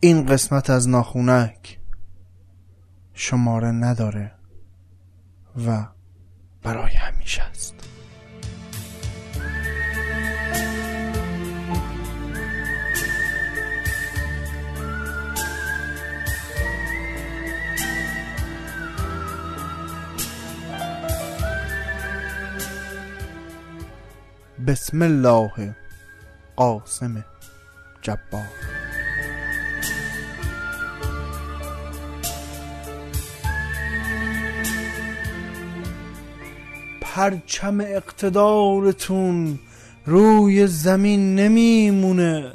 این قسمت از ناخونک شماره نداره و برای همیشه است. بسم الله قاسم جبار. پرچم اقتدارتون روی زمین نمیمونه.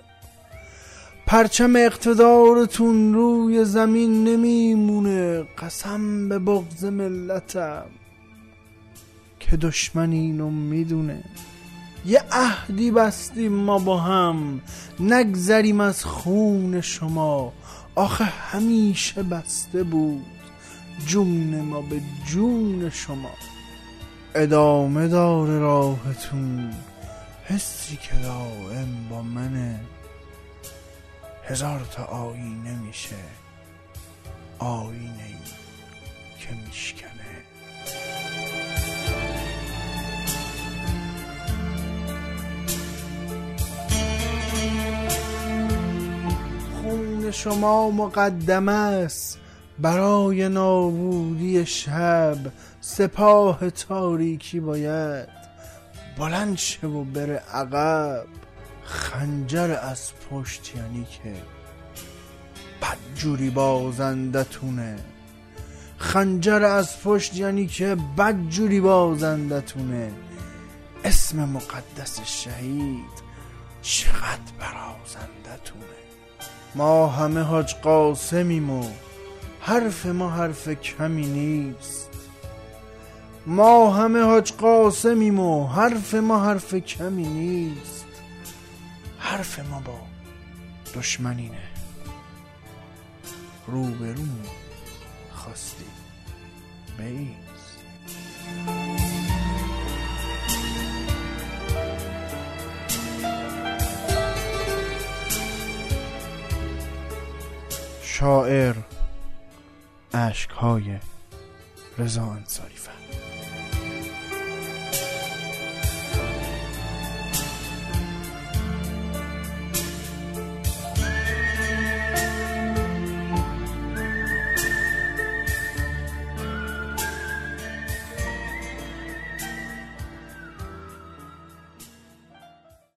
پرچم اقتدارتون روی زمین نمیمونه قسم به بغض ملتم که دشمن اینو می‌دونه. یه عهدی بستیم ما با هم نگذریم از خون شما. آخه همیشه بسته بود جون ما به جون شما. ادامه داره راهتون. حسی که دائم با منه هزار تا آینه میشه. آینه ای که میشکنه. خون شما مقدم است. برای نابودی شب سپاه تاریکی باید بلند شه و بره عقب. خنجر از پشت یعنی که بدجوری بازندتونه. خنجر از پشت یعنی که بدجوری بازندتونه. اسم مقدس شهید چقدر برازندتونه. ما همه حاج قاسمیم و حرف ما حرف کمی نیست. ما همه حاج قاسمیم و حرف ما حرف کمی نیست. حرف ما با دشمنینه. روبرو خواستی بیست. شاعر اشکهای رضا انصاری